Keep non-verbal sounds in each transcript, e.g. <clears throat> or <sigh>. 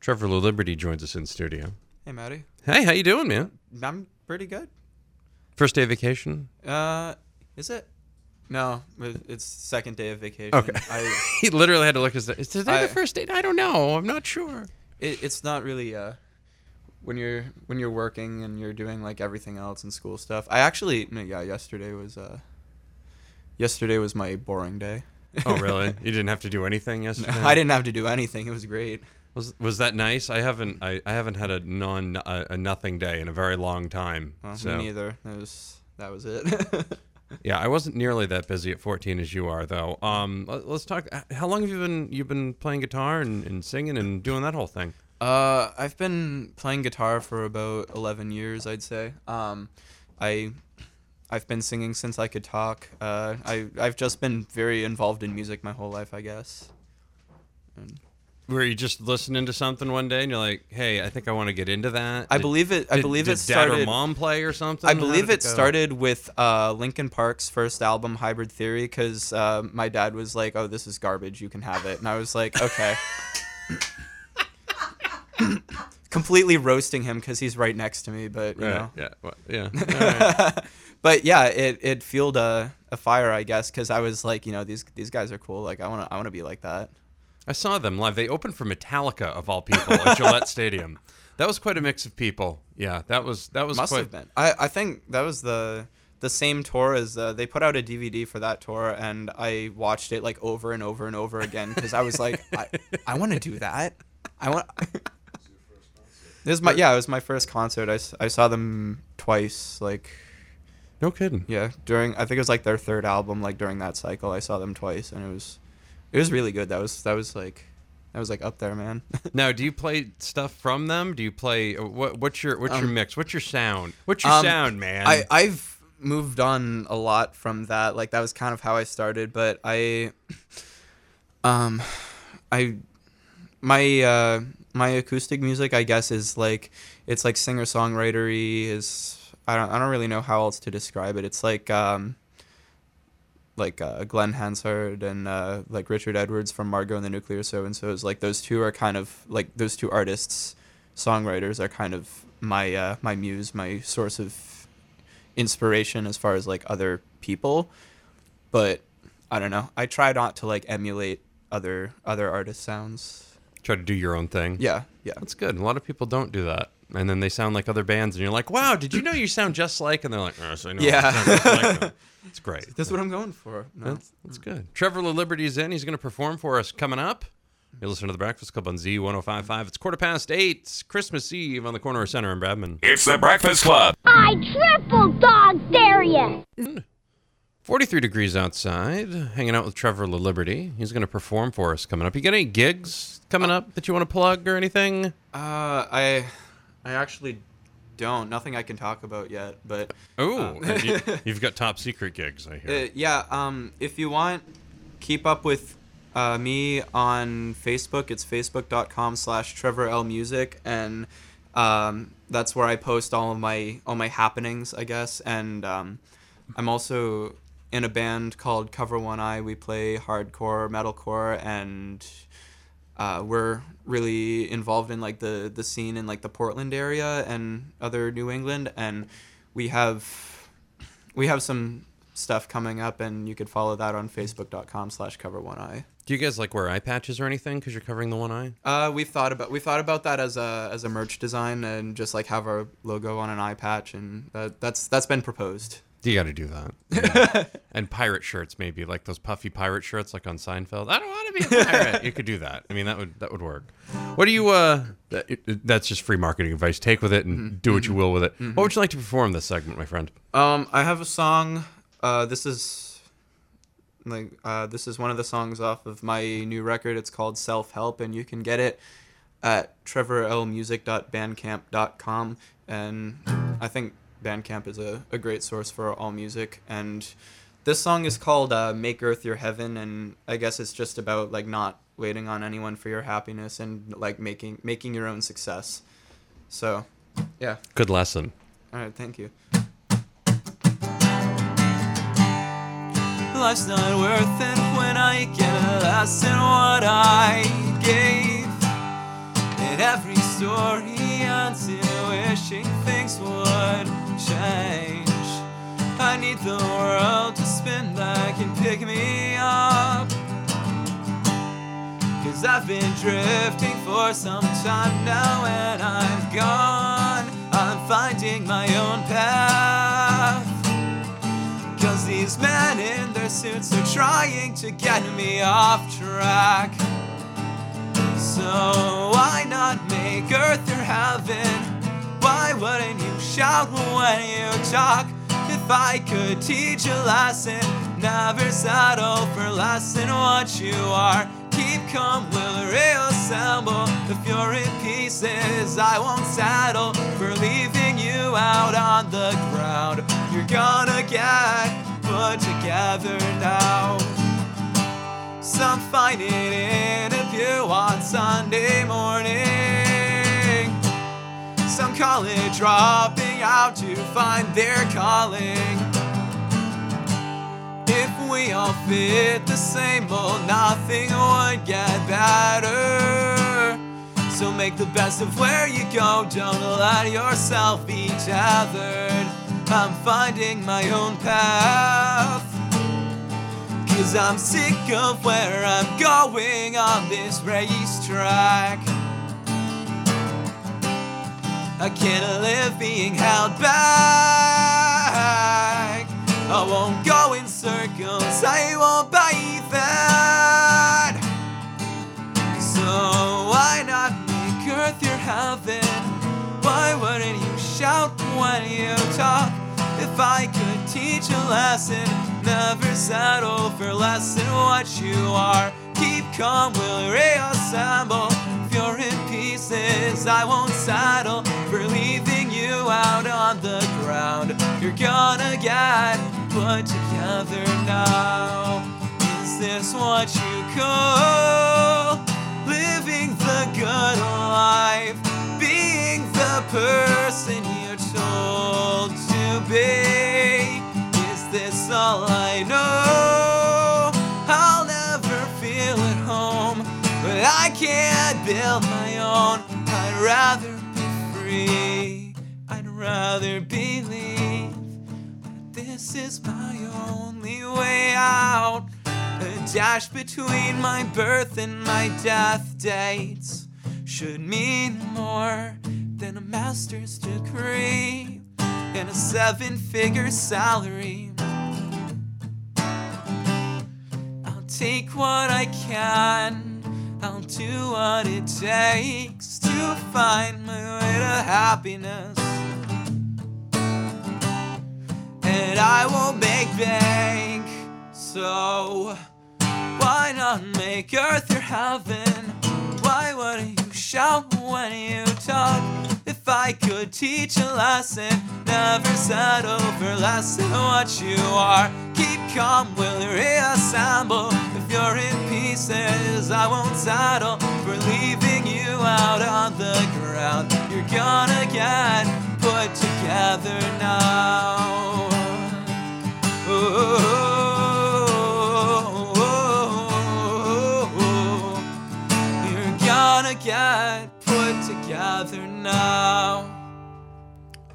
Trevor Laliberte joins us in studio. Hey, Maddie. Hey, how you doing, man? I'm pretty good. First day of vacation? Uh, is it? No, it's second day of vacation. Okay. I, <laughs> he literally had to look at his. Is today I- the first day? I don't know. I'm not sure. it, it's not really uh, when you're when you're working and you're doing like everything else and school stuff. I actually no, yeah, yesterday was uh, yesterday was my boring day. Oh, really? <laughs> you didn't have to do anything yesterday. I didn't have to do anything. It was great. Was was that nice? I haven't. I, I haven't had a non a, a nothing day in a very long time. Well, so Me neither. That was that was it. <laughs> yeah, I wasn't nearly that busy at 14 as you are, though. Um, let, us talk. How long have you been you've been playing guitar and, and singing and doing that whole thing? Uh, I've been playing guitar for about eleven years, I'd say. Um, I, I've been singing since I could talk. Uh, I I've just been very involved in music my whole life, I guess. And Were you just listening to something one day and you're like, "Hey, I think I want to get into that." I Did- believe it. I did- believe did it Dad or mom play or something. I believe it started with uh, Linkin Park's first album, Hybrid Theory, because uh, my dad was like, "Oh, this is garbage. You can have it," and I was like, "Okay." <laughs> Completely roasting him because he's right next to me, but you Right, know. Yeah. Well, yeah. <laughs> Right. but yeah, it, it fueled a, a fire, I guess, because I was like, you know, these these guys are cool. Like, I want to I want to be like that. I saw them live. They opened for Metallica of all people at <laughs> Gillette Stadium. That was quite a mix of people. Yeah, that was that was Must quite. have been. I, I think that was the the same tour as uh, they put out a DVD for that tour, and I watched it like over and over and over again because I was like, I, I want to do that. I want. this is my yeah. It was my first concert. I, I saw them twice. Like No kidding. yeah, during I think it was like their third album. Like during that cycle, I saw them twice, and it was it was really good. That was that was like that was like up there, man. <laughs> Now, do you play stuff from them? Do you play what? What's your what's your Um, mix? What's your sound? What's your Um, sound, man? I I've moved on a lot from that. Like that was kind of how I started, but I <clears throat> um I my uh my acoustic music I guess is like it's like singer songwritery is I don't I don't really know how else to describe it. It's like um like uh, Glen Hansard and uh, like Richard Edwards from Margot and the Nuclear So and So is like those two are kind of like those two artists songwriters are kind of my uh, my muse my source of inspiration as far as like other people but I don't know I try not to like emulate other other artist sounds Try to do your own thing. yeah yeah That's good. A lot of people don't do that. And then they sound like other bands, and you're like, wow, did you know you sound just like? And they're like, oh, so I know. Yeah. sound like. <laughs> It's great. that's what I'm going for no. That's, that's good. Trevor Laliberte's in. He's going to perform for us coming up. You listen to The Breakfast Club on Z1055. It's quarter past eight. It's Christmas Eve on the corner of Center and Bradman. It's the Breakfast Club. I triple dog dare you. 43 degrees outside, hanging out with Trevor Laliberte. He's going to perform for us coming up. You got any gigs coming up that you want to plug or anything? uh I I actually don't nothing I can talk about yet but Oh, Um, you, <laughs> have got top secret gigs, I hear. Uh, yeah, um, if you want, keep up with uh, me on Facebook. It's facebook.com slash Trevor L Music, and um, that's where I post all of my all my happenings, I guess. And um, I'm also in a band called Cover One Eye. We play hardcore, metalcore, and uh, we're really involved in like the the scene in like the Portland area and other New England, and we have we have some stuff coming up, and you could follow that on Facebook.com slash Cover One Eye. Do you guys like wear eye patches or anything because you're covering the one eye? Uh, we've thought about we thought about that as a as a merch design and just like have our logo on an eye patch, and that, that's that's been proposed. You got to do that. <laughs> Yeah. and pirate shirts, maybe like those puffy pirate shirts, like on Seinfeld. I don't want to be a pirate. you could do that. I mean, that would that would work. What do you? uh that, it, That's just free marketing advice. Take with it and do what you will with it. What would you like to perform this segment, my friend? Um, I have a song. Uh, this is like uh, this is one of the songs off of my new record. It's called Self Help, and you can get it at trevorlmusic.bandcamp.com, and I think Bandcamp is a, a great source for all music. And this song is called uh, "Make Earth Your Heaven," and I guess it's just about like not waiting on anyone for your happiness and like making making your own success. So, yeah. Good lesson. All right, thank you. Life's not worth it when I get less than what I gave. And every story ends in wishing things would change. I need the world to spin back and pick me up. Cause I've been drifting for some time now and I'm gone. I'm finding my own path. Cause these men in their suits are trying to get me off track. So why not make earth your heaven? Why wouldn't you shout when you talk? If I could teach a lesson, never settle for less than what you are. Keep calm, we'll reassemble. If you're in pieces, I won't settle for leaving you out on the ground. You're gonna get put together now. Some find it in a view on Sunday morning. Some it dropping out to find their calling. If we all fit the same mold, nothing would get better. So make the best of where you go, don't let yourself be tethered. I'm finding my own path. Cause I'm sick of where I'm going on this racetrack. I can't live being held back. I won't go in circles, I won't buy that. So why not make earth your heaven? Why wouldn't you shout when you talk? If I could teach a lesson, never settle for less than what you are. Keep calm, we'll reassemble. In pieces, I won't settle for leaving you out on the ground. You're gonna get put together now. Is this what you call dash between my birth and my death dates should mean more than a master's degree and a seven figure salary. I'll take what I can, I'll do what it takes to find my way to happiness. And I will make bank, so why not make earth your heaven? Why wouldn't you shout when you talk? If I could teach a lesson, never settle for less than what you are. Keep calm, we'll reassemble. If you're in pieces, I won't settle for leaving you out on the ground. You're gonna get put together now.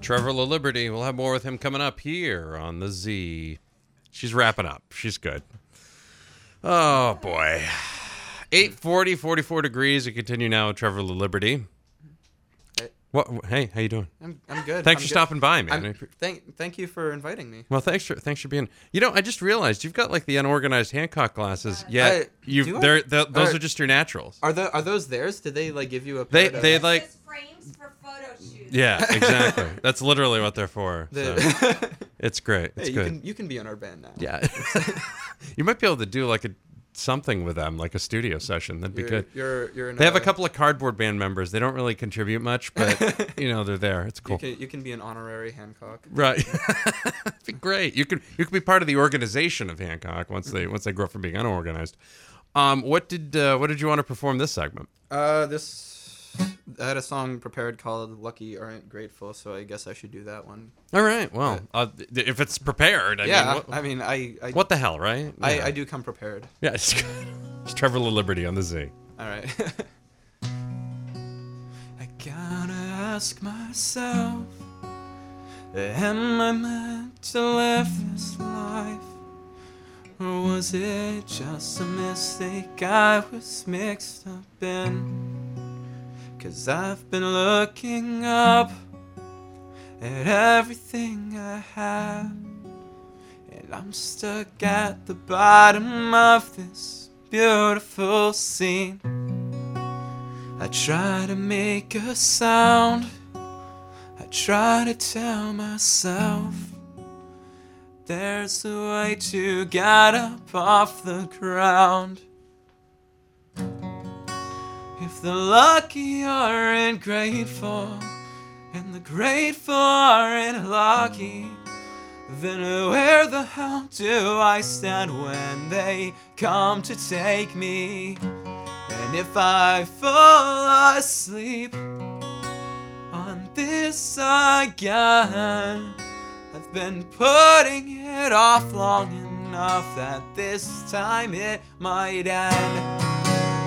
Trevor Laliberte. We'll have more with him coming up here on the Z. She's wrapping up. She's good. Oh boy. 840, 44 degrees. We continue now with Trevor Laliberte. Hey. What? Hey, how you doing? I'm, I'm good. Thanks I'm for good. stopping by, man. I'm- thank, thank you for inviting me. Well, thanks for thanks for being. You know, I just realized you've got like the unorganized Hancock glasses. Uh, yeah, you've do I? they're, they're- those Or- are just your naturals. Are the are those theirs? Did they like give you a They they of- like frames for photo shoots. yeah <laughs> exactly. That's literally what they're for. So, <laughs> it's great. It's Hey, you good. can you can be on our band now. Yeah. <laughs> you might be able to do like a something with them, like a studio session. That'd be You're, good. You're you're in They have a a- couple of cardboard band members. They don't really contribute much, but you know they're there. It's cool. You can, you can be an honorary Hancock. Right. That'd be great. You could you could be part of the organization of Hancock once they once they grow up from being unorganized. Um, what did uh, what did you want to perform this segment? Uh, this I had a song prepared called "Lucky Aren't Grateful," so I guess I should do that one. All right. Well, uh, if it's prepared, I yeah, mean, what, I mean, I, I what the hell, right? I, Yeah. I do come prepared. Yeah, <laughs> it's, it's Trevor Liberty on the Z. All right. <laughs> I gotta ask myself, am I meant to live this life? Or was it just a mistake I was mixed up in? Cause I've been looking up at everything I have. And I'm stuck at the bottom of this beautiful scene. I try to make a sound. I try to tell myself there's a way to get up off the ground. If the lucky aren't grateful, and the grateful aren't lucky, then where the hell do I stand when they come to take me? And if I fall asleep on this again, I've been putting it off long enough that this time it might end.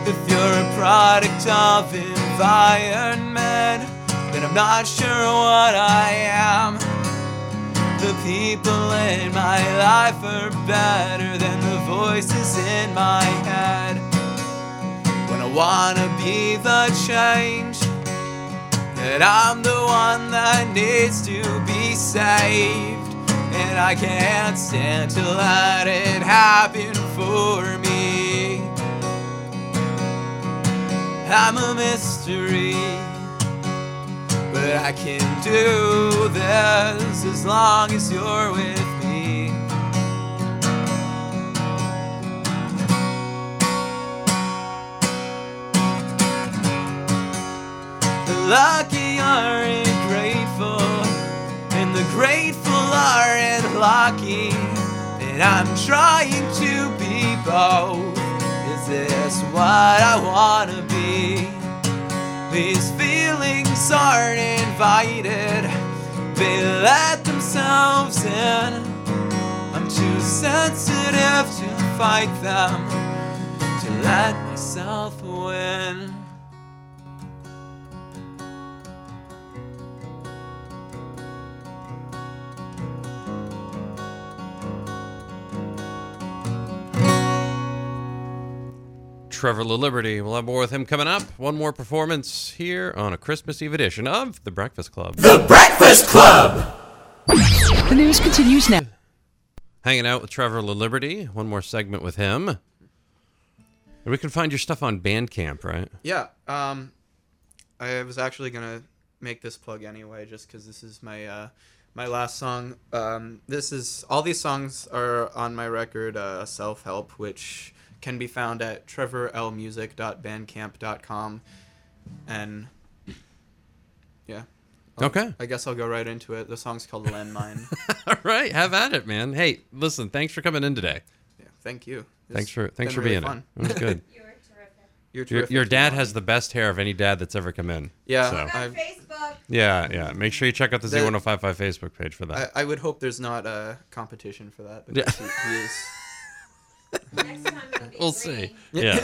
If you're a product of environment, then I'm not sure what I am. The people in my life are better than the voices in my head. When I wanna be the change, that I'm the one that needs to be saved. And I can't stand to let it happen for me. I'm a mystery. But I can do this as long as you're with me. The lucky aren't grateful, and the grateful aren't lucky. And I'm trying to be both. Is this what I wanna be? These feelings aren't invited, they let themselves in. I'm too sensitive to fight them, to let myself win. Trevor Liberty. We'll have more with him coming up. One more performance here on a Christmas Eve edition of The Breakfast Club. The Breakfast Club. The news continues now. Hanging out with Trevor Liberty. One more segment with him. And we can find your stuff on Bandcamp, right? Yeah, um, I was actually gonna make this plug anyway, just because this is my uh, my last song. Um, this is all these songs are on my record, uh, Self Help, which can be found at trevorlmusic.bandcamp.com, and yeah. I'll- Okay. I guess I'll go right into it. The song's called Landmine. <laughs> All right, have at it, man. Hey, listen, thanks for coming in today. yeah, thank you. It's Thanks for thanks for really being fun. in. It was <laughs> good. You're terrific. You're your, terrific your to dad has the best hair of any dad that's ever come in. Yeah, So, On Facebook. yeah, yeah. Make sure you check out the The- Z1055 Facebook page for that. I, I would hope there's not a competition for that Yeah. he, he is. Next time it'll be we'll green see. Yeah,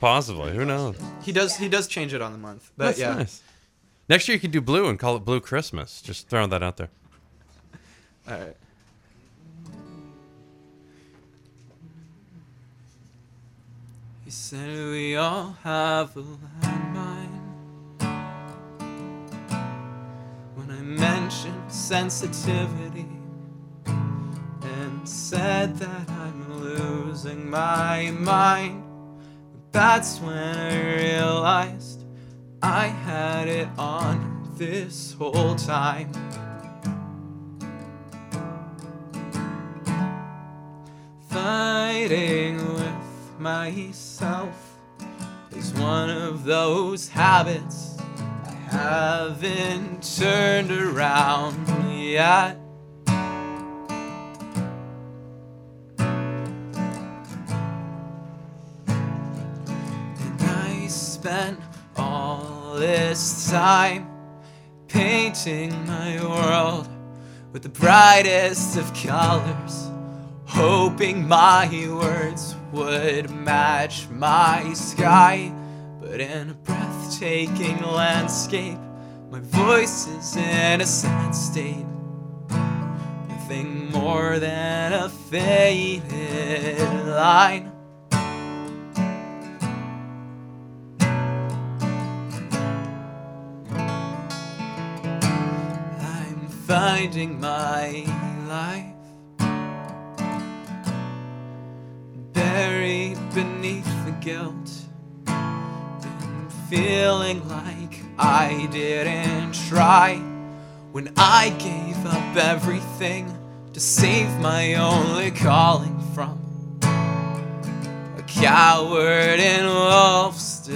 possibly. Who knows? He does. He does change it on the month, but That's yeah. nice. Next year you can do blue and call it Blue Christmas. Just throwing that out there. All right. He said we all have a landmine. When I mentioned sensitivity and said that I'm losing my mind, that's when I realized I had it on this whole time. fighting with myself is one of those habits I haven't turned around yet. Time painting my world with the brightest of colors, hoping my words would match my sky. But in a breathtaking landscape, my voice is in a sad state. Nothing more than a faded line. Finding my life buried beneath the guilt. Been feeling like I didn't try when I gave up everything to save my only calling from a coward in wolf's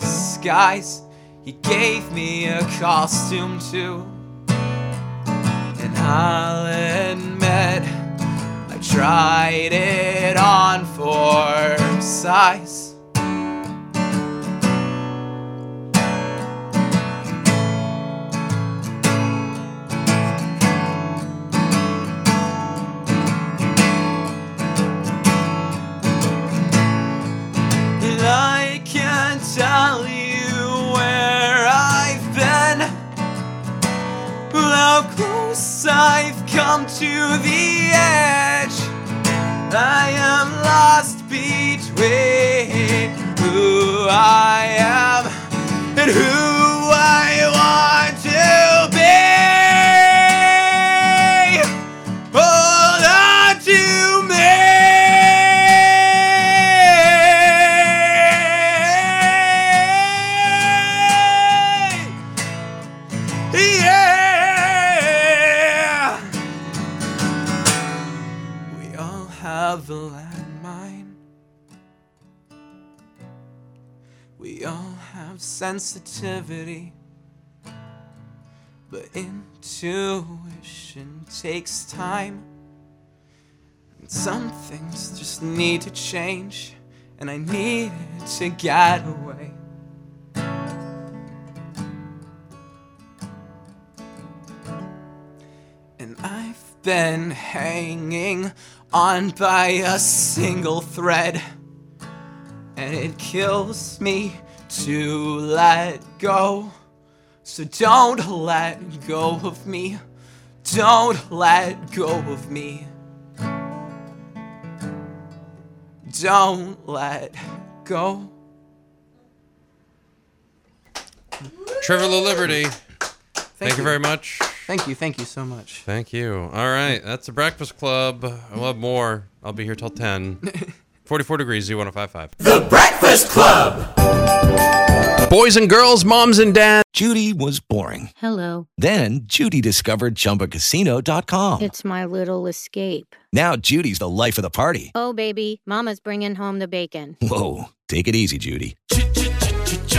disguise. He gave me a costume too. I'll admit, I tried it on for size. Tell you where I've been, how close I've come to the edge. I am lost between who I am and who I want to be. Hold on to me. Yeah. Landmine. We all have sensitivity. But intuition takes time. And some things just need to change. And I needed to get away. I've been hanging on by a single thread. And it kills me to let go. So don't let go of me. Don't let go of me. Don't let go. Trevor Laliberte. Thank, you very much. Thank you. Thank you so much. Thank you. All right, that's the Breakfast Club. I love more. I'll be here till 10. <laughs> 44 degrees, Z1055. The Breakfast Club. Boys and girls, moms and dads. Judy was boring. Hello. Then Judy discovered ChumbaCasino.com. It's my little escape. Now Judy's the life of the party. Oh, baby, Mama's bringing home the bacon. Whoa, take it easy, Judy.